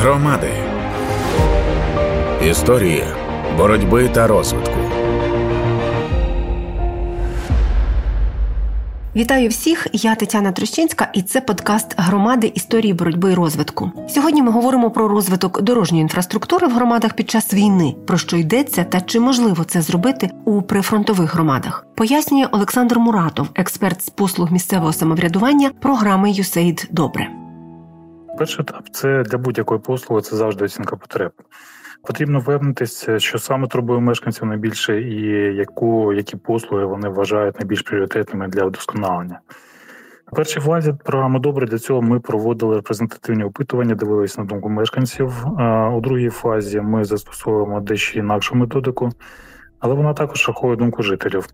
Громади історії боротьби та розвитку. Вітаю всіх! Я Тетяна Трощинська, і це подкаст громади історії боротьби і розвитку. Сьогодні ми говоримо про розвиток дорожньої інфраструктури в громадах під час війни, про що йдеться та чи можливо це зробити у прифронтових громадах. Пояснює Олександр Муратов, експерт з послуг місцевого самоврядування програми «ЮСЕЙД Добре. Перший етап це для будь-якої послуги це завжди оцінка потреб. Потрібно впевнитися, що саме турбує мешканців найбільше, і яку які послуги вони вважають найбільш пріоритетними для вдосконалення. У першій фазі програми добре для цього ми проводили репрезентативні опитування, дивилися на думку мешканців. У другій фазі ми застосовуємо дещо інакшу методику, але вона також рахує думку жителів.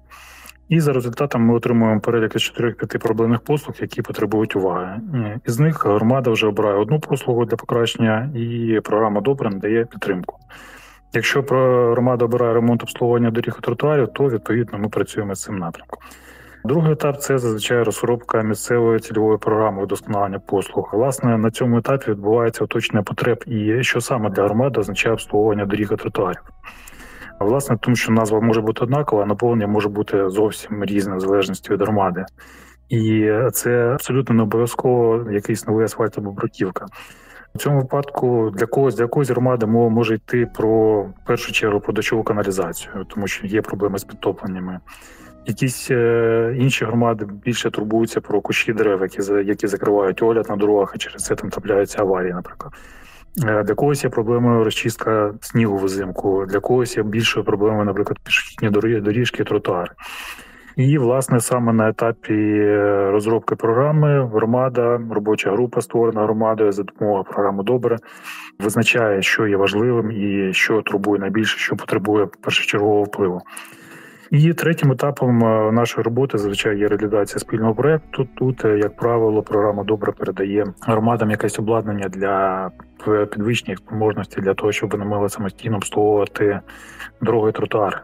І за результатом ми отримуємо перелік із 4-5 проблемних послуг, які потребують уваги. Із них громада вже обирає одну послугу для покращення, і програма добре надає підтримку. Якщо громада обирає ремонт обслуговування доріг і тротуарів, то відповідно ми працюємо з цим напрямком. Другий етап це зазвичай розробка місцевої цільової програми вдосконалення послуг. Власне, на цьому етапі відбувається уточнення потреб і що саме для громади означає обслуговування доріг і тротуарів. Власне, тому що назва може бути однакова, а наповнення може бути зовсім різне в залежності від громади. І це абсолютно не обов'язково якийсь новий асфальт або бруківка. У цьому випадку для когось для якоїсь громади мова може йти про в першу чергу про дощову каналізацію, тому що є проблеми з підтопленнями. Якісь е, інші громади більше турбуються про кущі дерев, які які закривають огляд на дорогах, і через це там трапляються аварії, наприклад. Е, для когось є проблемою розчистка снігу взимку, для когось є більшою проблемою, наприклад, пішохідні доріжки, тротуари. І, власне, саме на етапі е, розробки програми громада, робоча група створена громадою за допомогою програми Добре визначає, що є важливим і що турбує найбільше, що потребує першочергового впливу. І третім етапом е, нашої роботи зазвичай є реалізація спільного проекту. Тут, е, як правило, програма добре передає громадам якесь обладнання для підвищення їх спроможності для того, щоб вони могли самостійно обслуговувати дороги тротуари.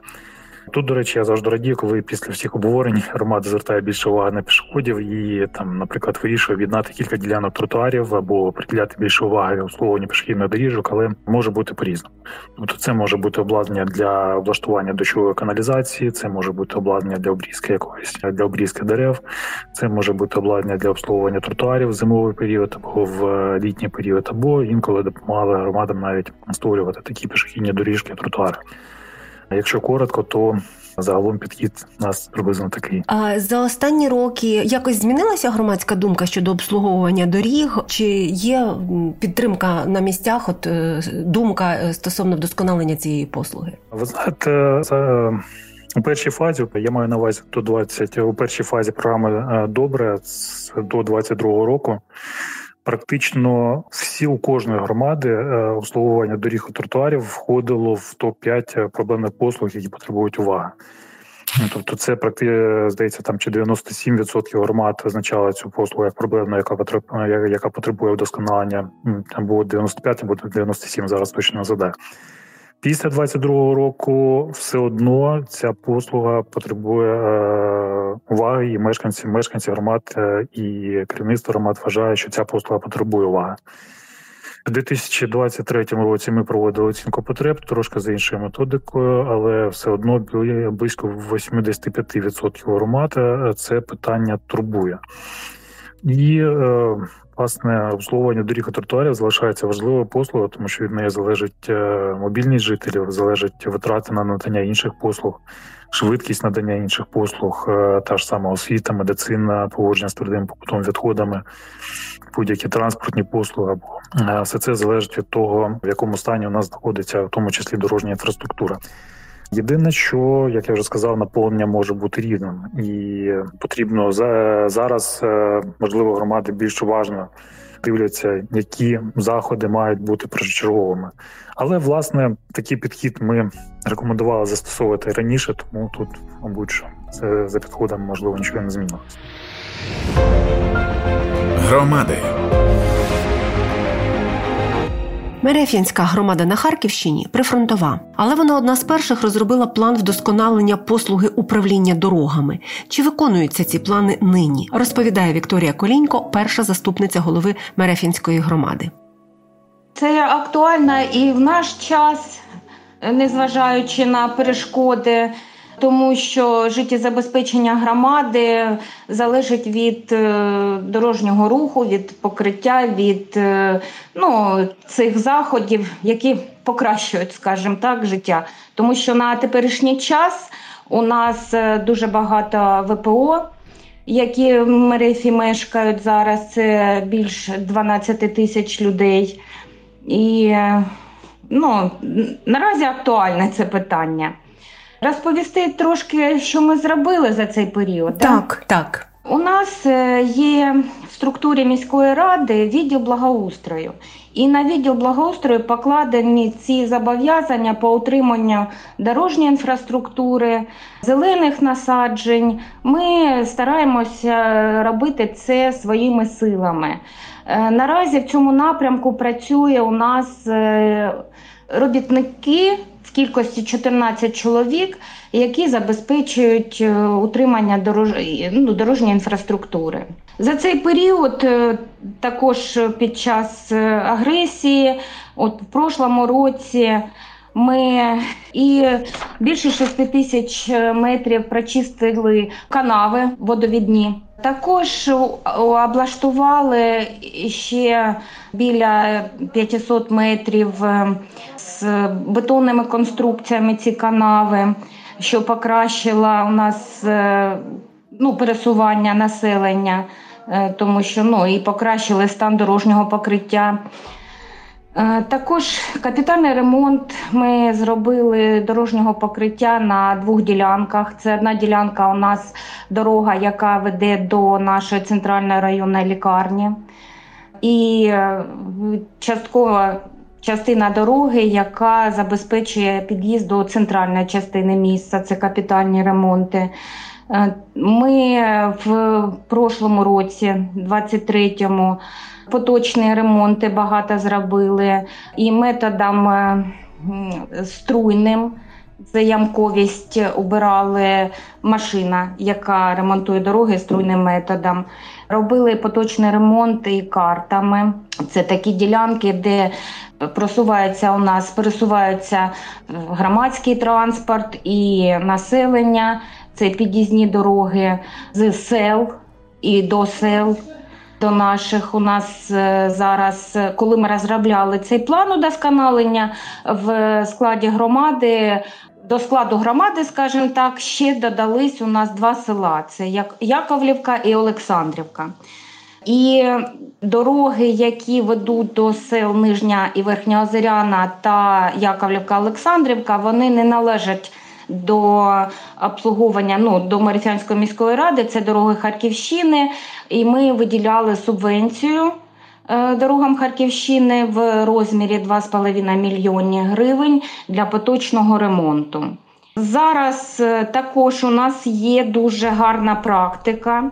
Тут, до речі, я завжди радію, коли після всіх обговорень громада звертає більше уваги на пішоходів і там, наприклад, вирішує об'єднати кілька ділянок тротуарів або приділяти більше уваги обслуговуванню пішохідних доріжок, але може бути по різному. Тобто, це може бути обладнання для облаштування дощової каналізації, це може бути обладнання для обрізки якогось для обрізки дерев, це може бути обладнання для обслуговування тротуарів в зимовий період або в літній період, або інколи допомагали громадам навіть створювати такі пішохідні доріжки, тротуари. Якщо коротко, то загалом підхід у нас приблизно такий. А за останні роки якось змінилася громадська думка щодо обслуговування доріг? Чи є підтримка на місцях? От е, думка е, стосовно вдосконалення цієї послуги? Ви знаєте, це. У першій фазі я маю на увазі до 20, у першій фазі програми е, добре до 22 року практично всі у кожної громади е, обслуговування доріг і тротуарів входило в топ 5 е, проблемних послуг, які потребують уваги. Ну, тобто, це практично здається, там чи 97% громад визначали цю послугу як проблемну, яка потребує, яка потребує вдосконалення. або було 95 або 97, зараз точно не задає. Після 22-го року все одно ця послуга потребує е, уваги, і мешканці мешканці громад е, і керівництво громад вважає, що ця послуга потребує уваги. У 2023 році ми проводили оцінку потреб трошки за іншою методикою, але все одно близько 85% громад е, це питання турбує. І е, Власне, обслуговування доріг і тротуарів залишається важливою послугою, тому що від неї залежить е, мобільність жителів, залежить витрати на надання інших послуг, швидкість надання інших послуг, е, та ж сама освіта, медицина, поводження з твердими побутовими відходами, будь-які транспортні послуги. Все це залежить від того, в якому стані у нас знаходиться, в тому числі дорожня інфраструктура. Єдине, що як я вже сказав, наповнення може бути рівним, і потрібно зараз, е, можливо, громади більш уважно дивляться, які заходи мають бути першочерговими. Але власне такий підхід ми рекомендували застосовувати раніше, тому тут, мабуть, це за підходом можливо нічого не змінилося. Громади Мереф'янська громада на Харківщині прифронтова, але вона одна з перших розробила план вдосконалення послуги управління дорогами. Чи виконуються ці плани нині? Розповідає Вікторія Колінько, перша заступниця голови Мереф'янської громади. Це актуально і в наш час, незважаючи на перешкоди тому що життєзабезпечення громади залежить від е, дорожнього руху, від покриття, від е, ну, цих заходів, які покращують, скажімо так, життя. Тому що на теперішній час у нас е, дуже багато ВПО. Які в Мерефі мешкають зараз, це більш 12 тисяч людей. І ну, наразі актуальне це питання. Розповісти трошки, що ми зробили за цей період. Так, так. У нас е, є в структурі міської ради відділ благоустрою, і на відділ благоустрою покладені ці зобов'язання по утриманню дорожньої інфраструктури, зелених насаджень. Ми стараємося робити це своїми силами. Е, наразі в цьому напрямку працює у нас е, робітники в кількості 14 чоловік, які забезпечують е, утримання дорож... ну, дорожньої інфраструктури. За цей період, е, також під час е, агресії, от в прошлому році. Ми і більше 6 тисяч метрів прочистили канави водовідні. Також облаштували ще біля 500 метрів з бетонними конструкціями ці канави, що покращила у нас е, ну, пересування населення, е, тому що ну, і покращили стан дорожнього покриття. Е, також капітальний ремонт ми зробили дорожнього покриття на двох ділянках. Це одна ділянка у нас дорога, яка веде до нашої центральної районної лікарні. І частково частина дороги, яка забезпечує під'їзд до центральної частини міста, це капітальні ремонти. Е, ми в прошлому році, 23-му, поточні ремонти багато зробили і методом е, струйним. Це ямковість убирали машина, яка ремонтує дороги струйним методом. Робили поточний ремонт і картами. Це такі ділянки, де просувається у нас, пересувається громадський транспорт і населення. Це під'їзні дороги з сел і до сел. До наших у нас е, зараз, коли ми розробляли цей план удосконалення в складі громади, до складу громади, скажімо так, ще додались у нас два села: це Яковлівка і Олександрівка. І дороги, які ведуть до сел Нижня і Верхня Озеряна та Яковлівка Олександрівка, вони не належать до обслуговування ну, до Марифянської міської ради. Це дороги Харківщини, і ми виділяли субвенцію. Е, дорогам Харківщини в розмірі 2,5 мільйони гривень для поточного ремонту. Зараз е, також у нас є дуже гарна практика.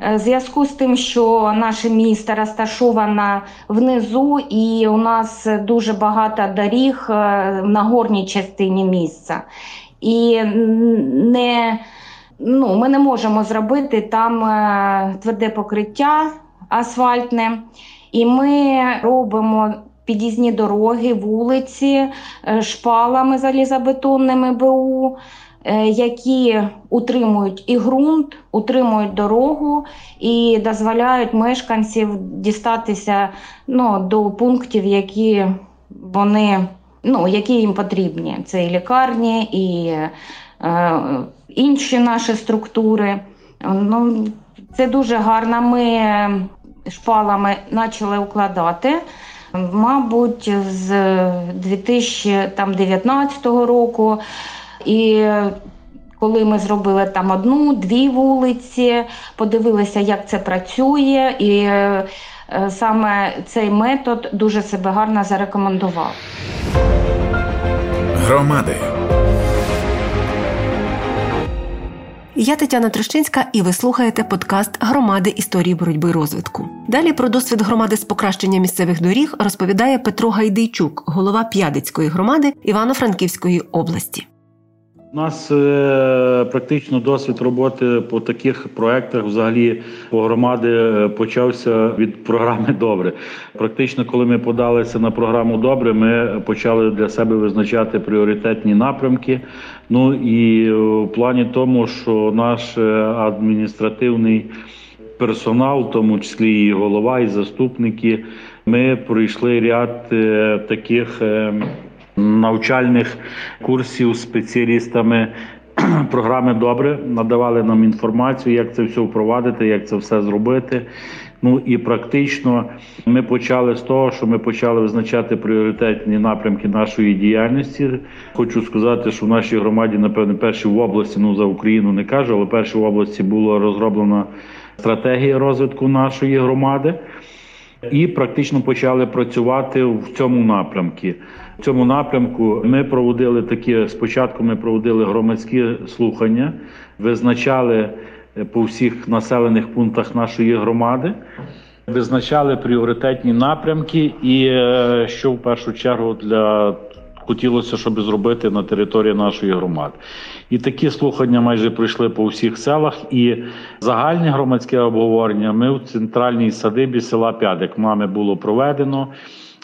Е, в зв'язку з тим, що наше місто розташоване внизу, і у нас дуже багато доріг на горній частині міста. І не, ну, ми не можемо зробити там тверде покриття асфальтне. І ми робимо під'їзні дороги, вулиці е, шпалами залізобетонними БУ, е, які утримують і ґрунт, утримують дорогу і дозволяють мешканців дістатися ну, до пунктів, які вони ну, які їм потрібні. Це і лікарні, і е, інші наші структури. Ну, Це дуже гарно. Ми шпалами почали укладати. Мабуть, з 2019 року. І коли ми зробили там одну-дві вулиці, подивилися, як це працює, і саме цей метод дуже себе гарно зарекомендував. Громади Я Тетяна Трощинська, і ви слухаєте подкаст громади історії боротьби і розвитку. Далі про досвід громади з покращення місцевих доріг розповідає Петро Гайдейчук, голова П'ядицької громади Івано-Франківської області. У нас е, практично досвід роботи по таких проектах, взагалі по громади, е, почався від програми Добре. Практично, коли ми подалися на програму Добре, ми почали для себе визначати пріоритетні напрямки. Ну і в плані тому, що наш е, адміністративний персонал, в тому числі і голова, і заступники, ми пройшли ряд таких навчальних курсів спеціалістами. Програми добре надавали нам інформацію, як це все впровадити, як це все зробити. Ну і практично ми почали з того, що ми почали визначати пріоритетні напрямки нашої діяльності. Хочу сказати, що в нашій громаді, напевне, перші в області, ну за Україну не кажу, але перші в області була розроблена стратегія розвитку нашої громади, і практично почали працювати в цьому напрямку. В цьому напрямку ми проводили такі. Спочатку ми проводили громадські слухання, визначали е, по всіх населених пунктах нашої громади, визначали пріоритетні напрямки, і е, що в першу чергу для хотілося, щоб зробити на території нашої громади. І такі слухання майже пройшли по всіх селах. І загальне громадське обговорення ми в центральній садибі села П'ядик нами було проведено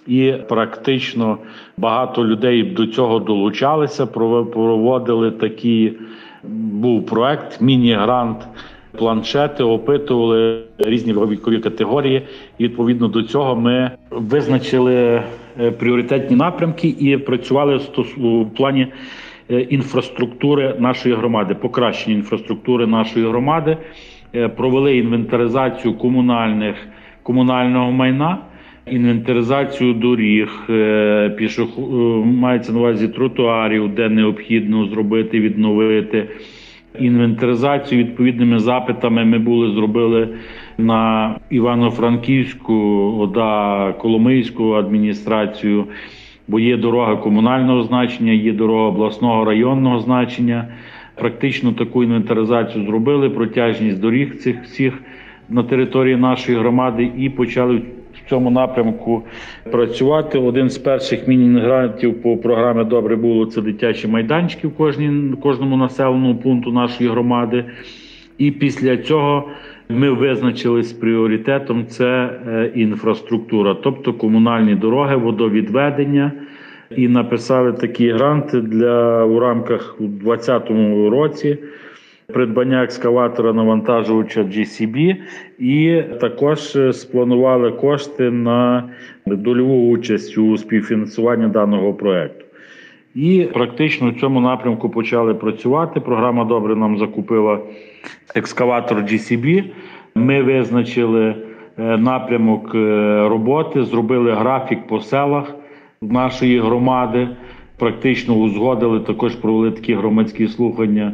і практично багато людей до цього долучалися. проводили такі був проект, міні-грант. Планшети опитували різні вікові категорії, і відповідно до цього ми визначили пріоритетні напрямки і працювали в плані е, інфраструктури нашої громади, покращення інфраструктури нашої громади, е, провели інвентаризацію комунальних комунального майна інвентаризацію доріг, е, пішох е, мається на увазі тротуарів, де необхідно зробити, відновити. Інвентаризацію відповідними запитами ми були зробили на Івано-Франківську, ОДА, Коломийську адміністрацію, бо є дорога комунального значення, є дорога обласного районного значення. Практично таку інвентаризацію зробили протяжність доріг цих всіх на території нашої громади і почали цьому напрямку працювати. Один з перших міні-грантів по програмі Добре було це дитячі майданчики в кожній, кожному населеному пункту нашої громади. І після цього ми визначились пріоритетом це е, інфраструктура, тобто комунальні дороги, водовідведення. І написали такі гранти для у рамках у 2020 році придбання екскаватора навантажувача GCB, і також е, спланували кошти на дольову участь у співфінансуванні даного проекту. І практично в цьому напрямку почали працювати. Програма добре нам закупила екскаватор GCB. Ми визначили е, напрямок е, роботи, зробили графік по селах нашої громади. Практично узгодили також провели такі громадські слухання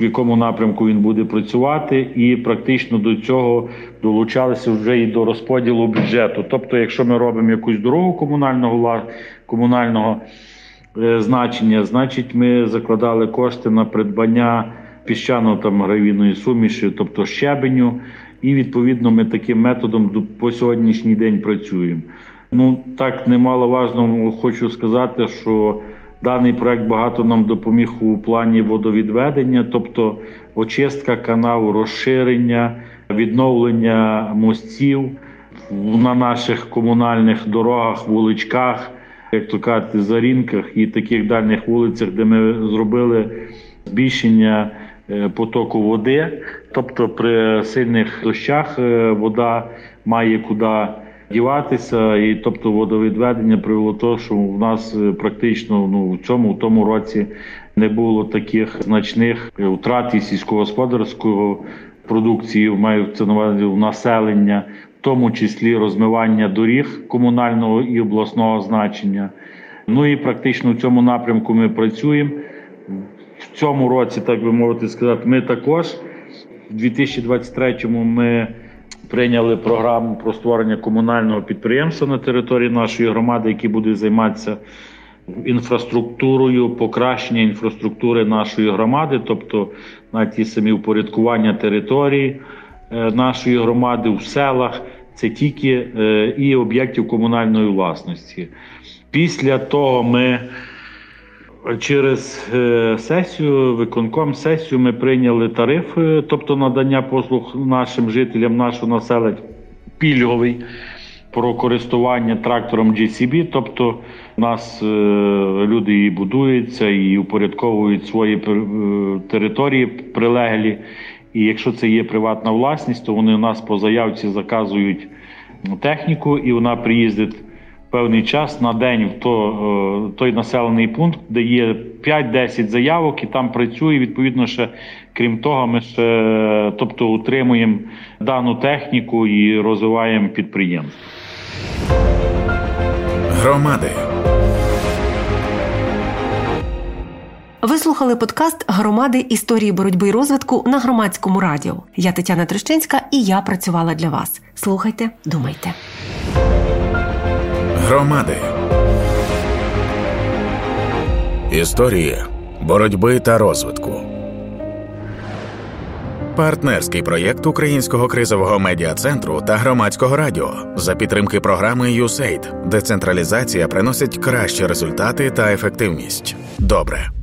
в якому напрямку він буде працювати, і практично до цього долучалися вже і до розподілу бюджету. Тобто, якщо ми робимо якусь дорогу комунального комунального е, значення, значить ми закладали кошти на придбання піщаного там гравійної суміші, тобто щебеню, і відповідно ми таким методом по сьогоднішній день працюємо. Ну так немаловажно хочу сказати, що Даний проект багато нам допоміг у плані водовідведення, тобто очистка каналу, розширення, відновлення мостів на наших комунальних дорогах, вуличках, як то кажуть, зарінках і таких дальніх вулицях, де ми зробили збільшення е, потоку води. Тобто, при сильних дощах е, вода має куди діватися, і тобто водовідведення привело того, що в нас е, практично ну в цьому в тому році не було таких значних втрат і сільськогосподарського продукції, маю це на увазі населення, в тому числі розмивання доріг комунального і обласного значення. Ну і практично в цьому напрямку ми працюємо. В цьому році, так би мовити сказати, ми також в 2023-му ми прийняли програму про створення комунального підприємства на території нашої громади, який буде займатися інфраструктурою, покращення інфраструктури нашої громади, тобто на ті самі упорядкування території е, нашої громади в селах, це тільки е, і об'єктів комунальної власності. Після того ми через е, сесію, виконком сесію, ми прийняли тарифи, тобто надання послуг нашим жителям нашого населення пільговий про користування трактором GCB, тобто у нас е, люди і будуються і упорядковують свої е, території прилеглі. І якщо це є приватна власність, то вони у нас по заявці заказують техніку, і вона приїздить певний час на день в то, той населений пункт, де є 5-10 заявок, і там працює. Відповідно, ще крім того, ми ще тобто утримуємо дану техніку і розвиваємо підприємство. Громади. Ви слухали подкаст Громади історії боротьби і розвитку на громадському радіо. Я Тетяна Трещинська і я працювала для вас. Слухайте, думайте. Громади. Історії боротьби та розвитку. Партнерський проєкт Українського кризового медіа центру та громадського радіо за підтримки програми USAID. Децентралізація приносить кращі результати та ефективність. Добре.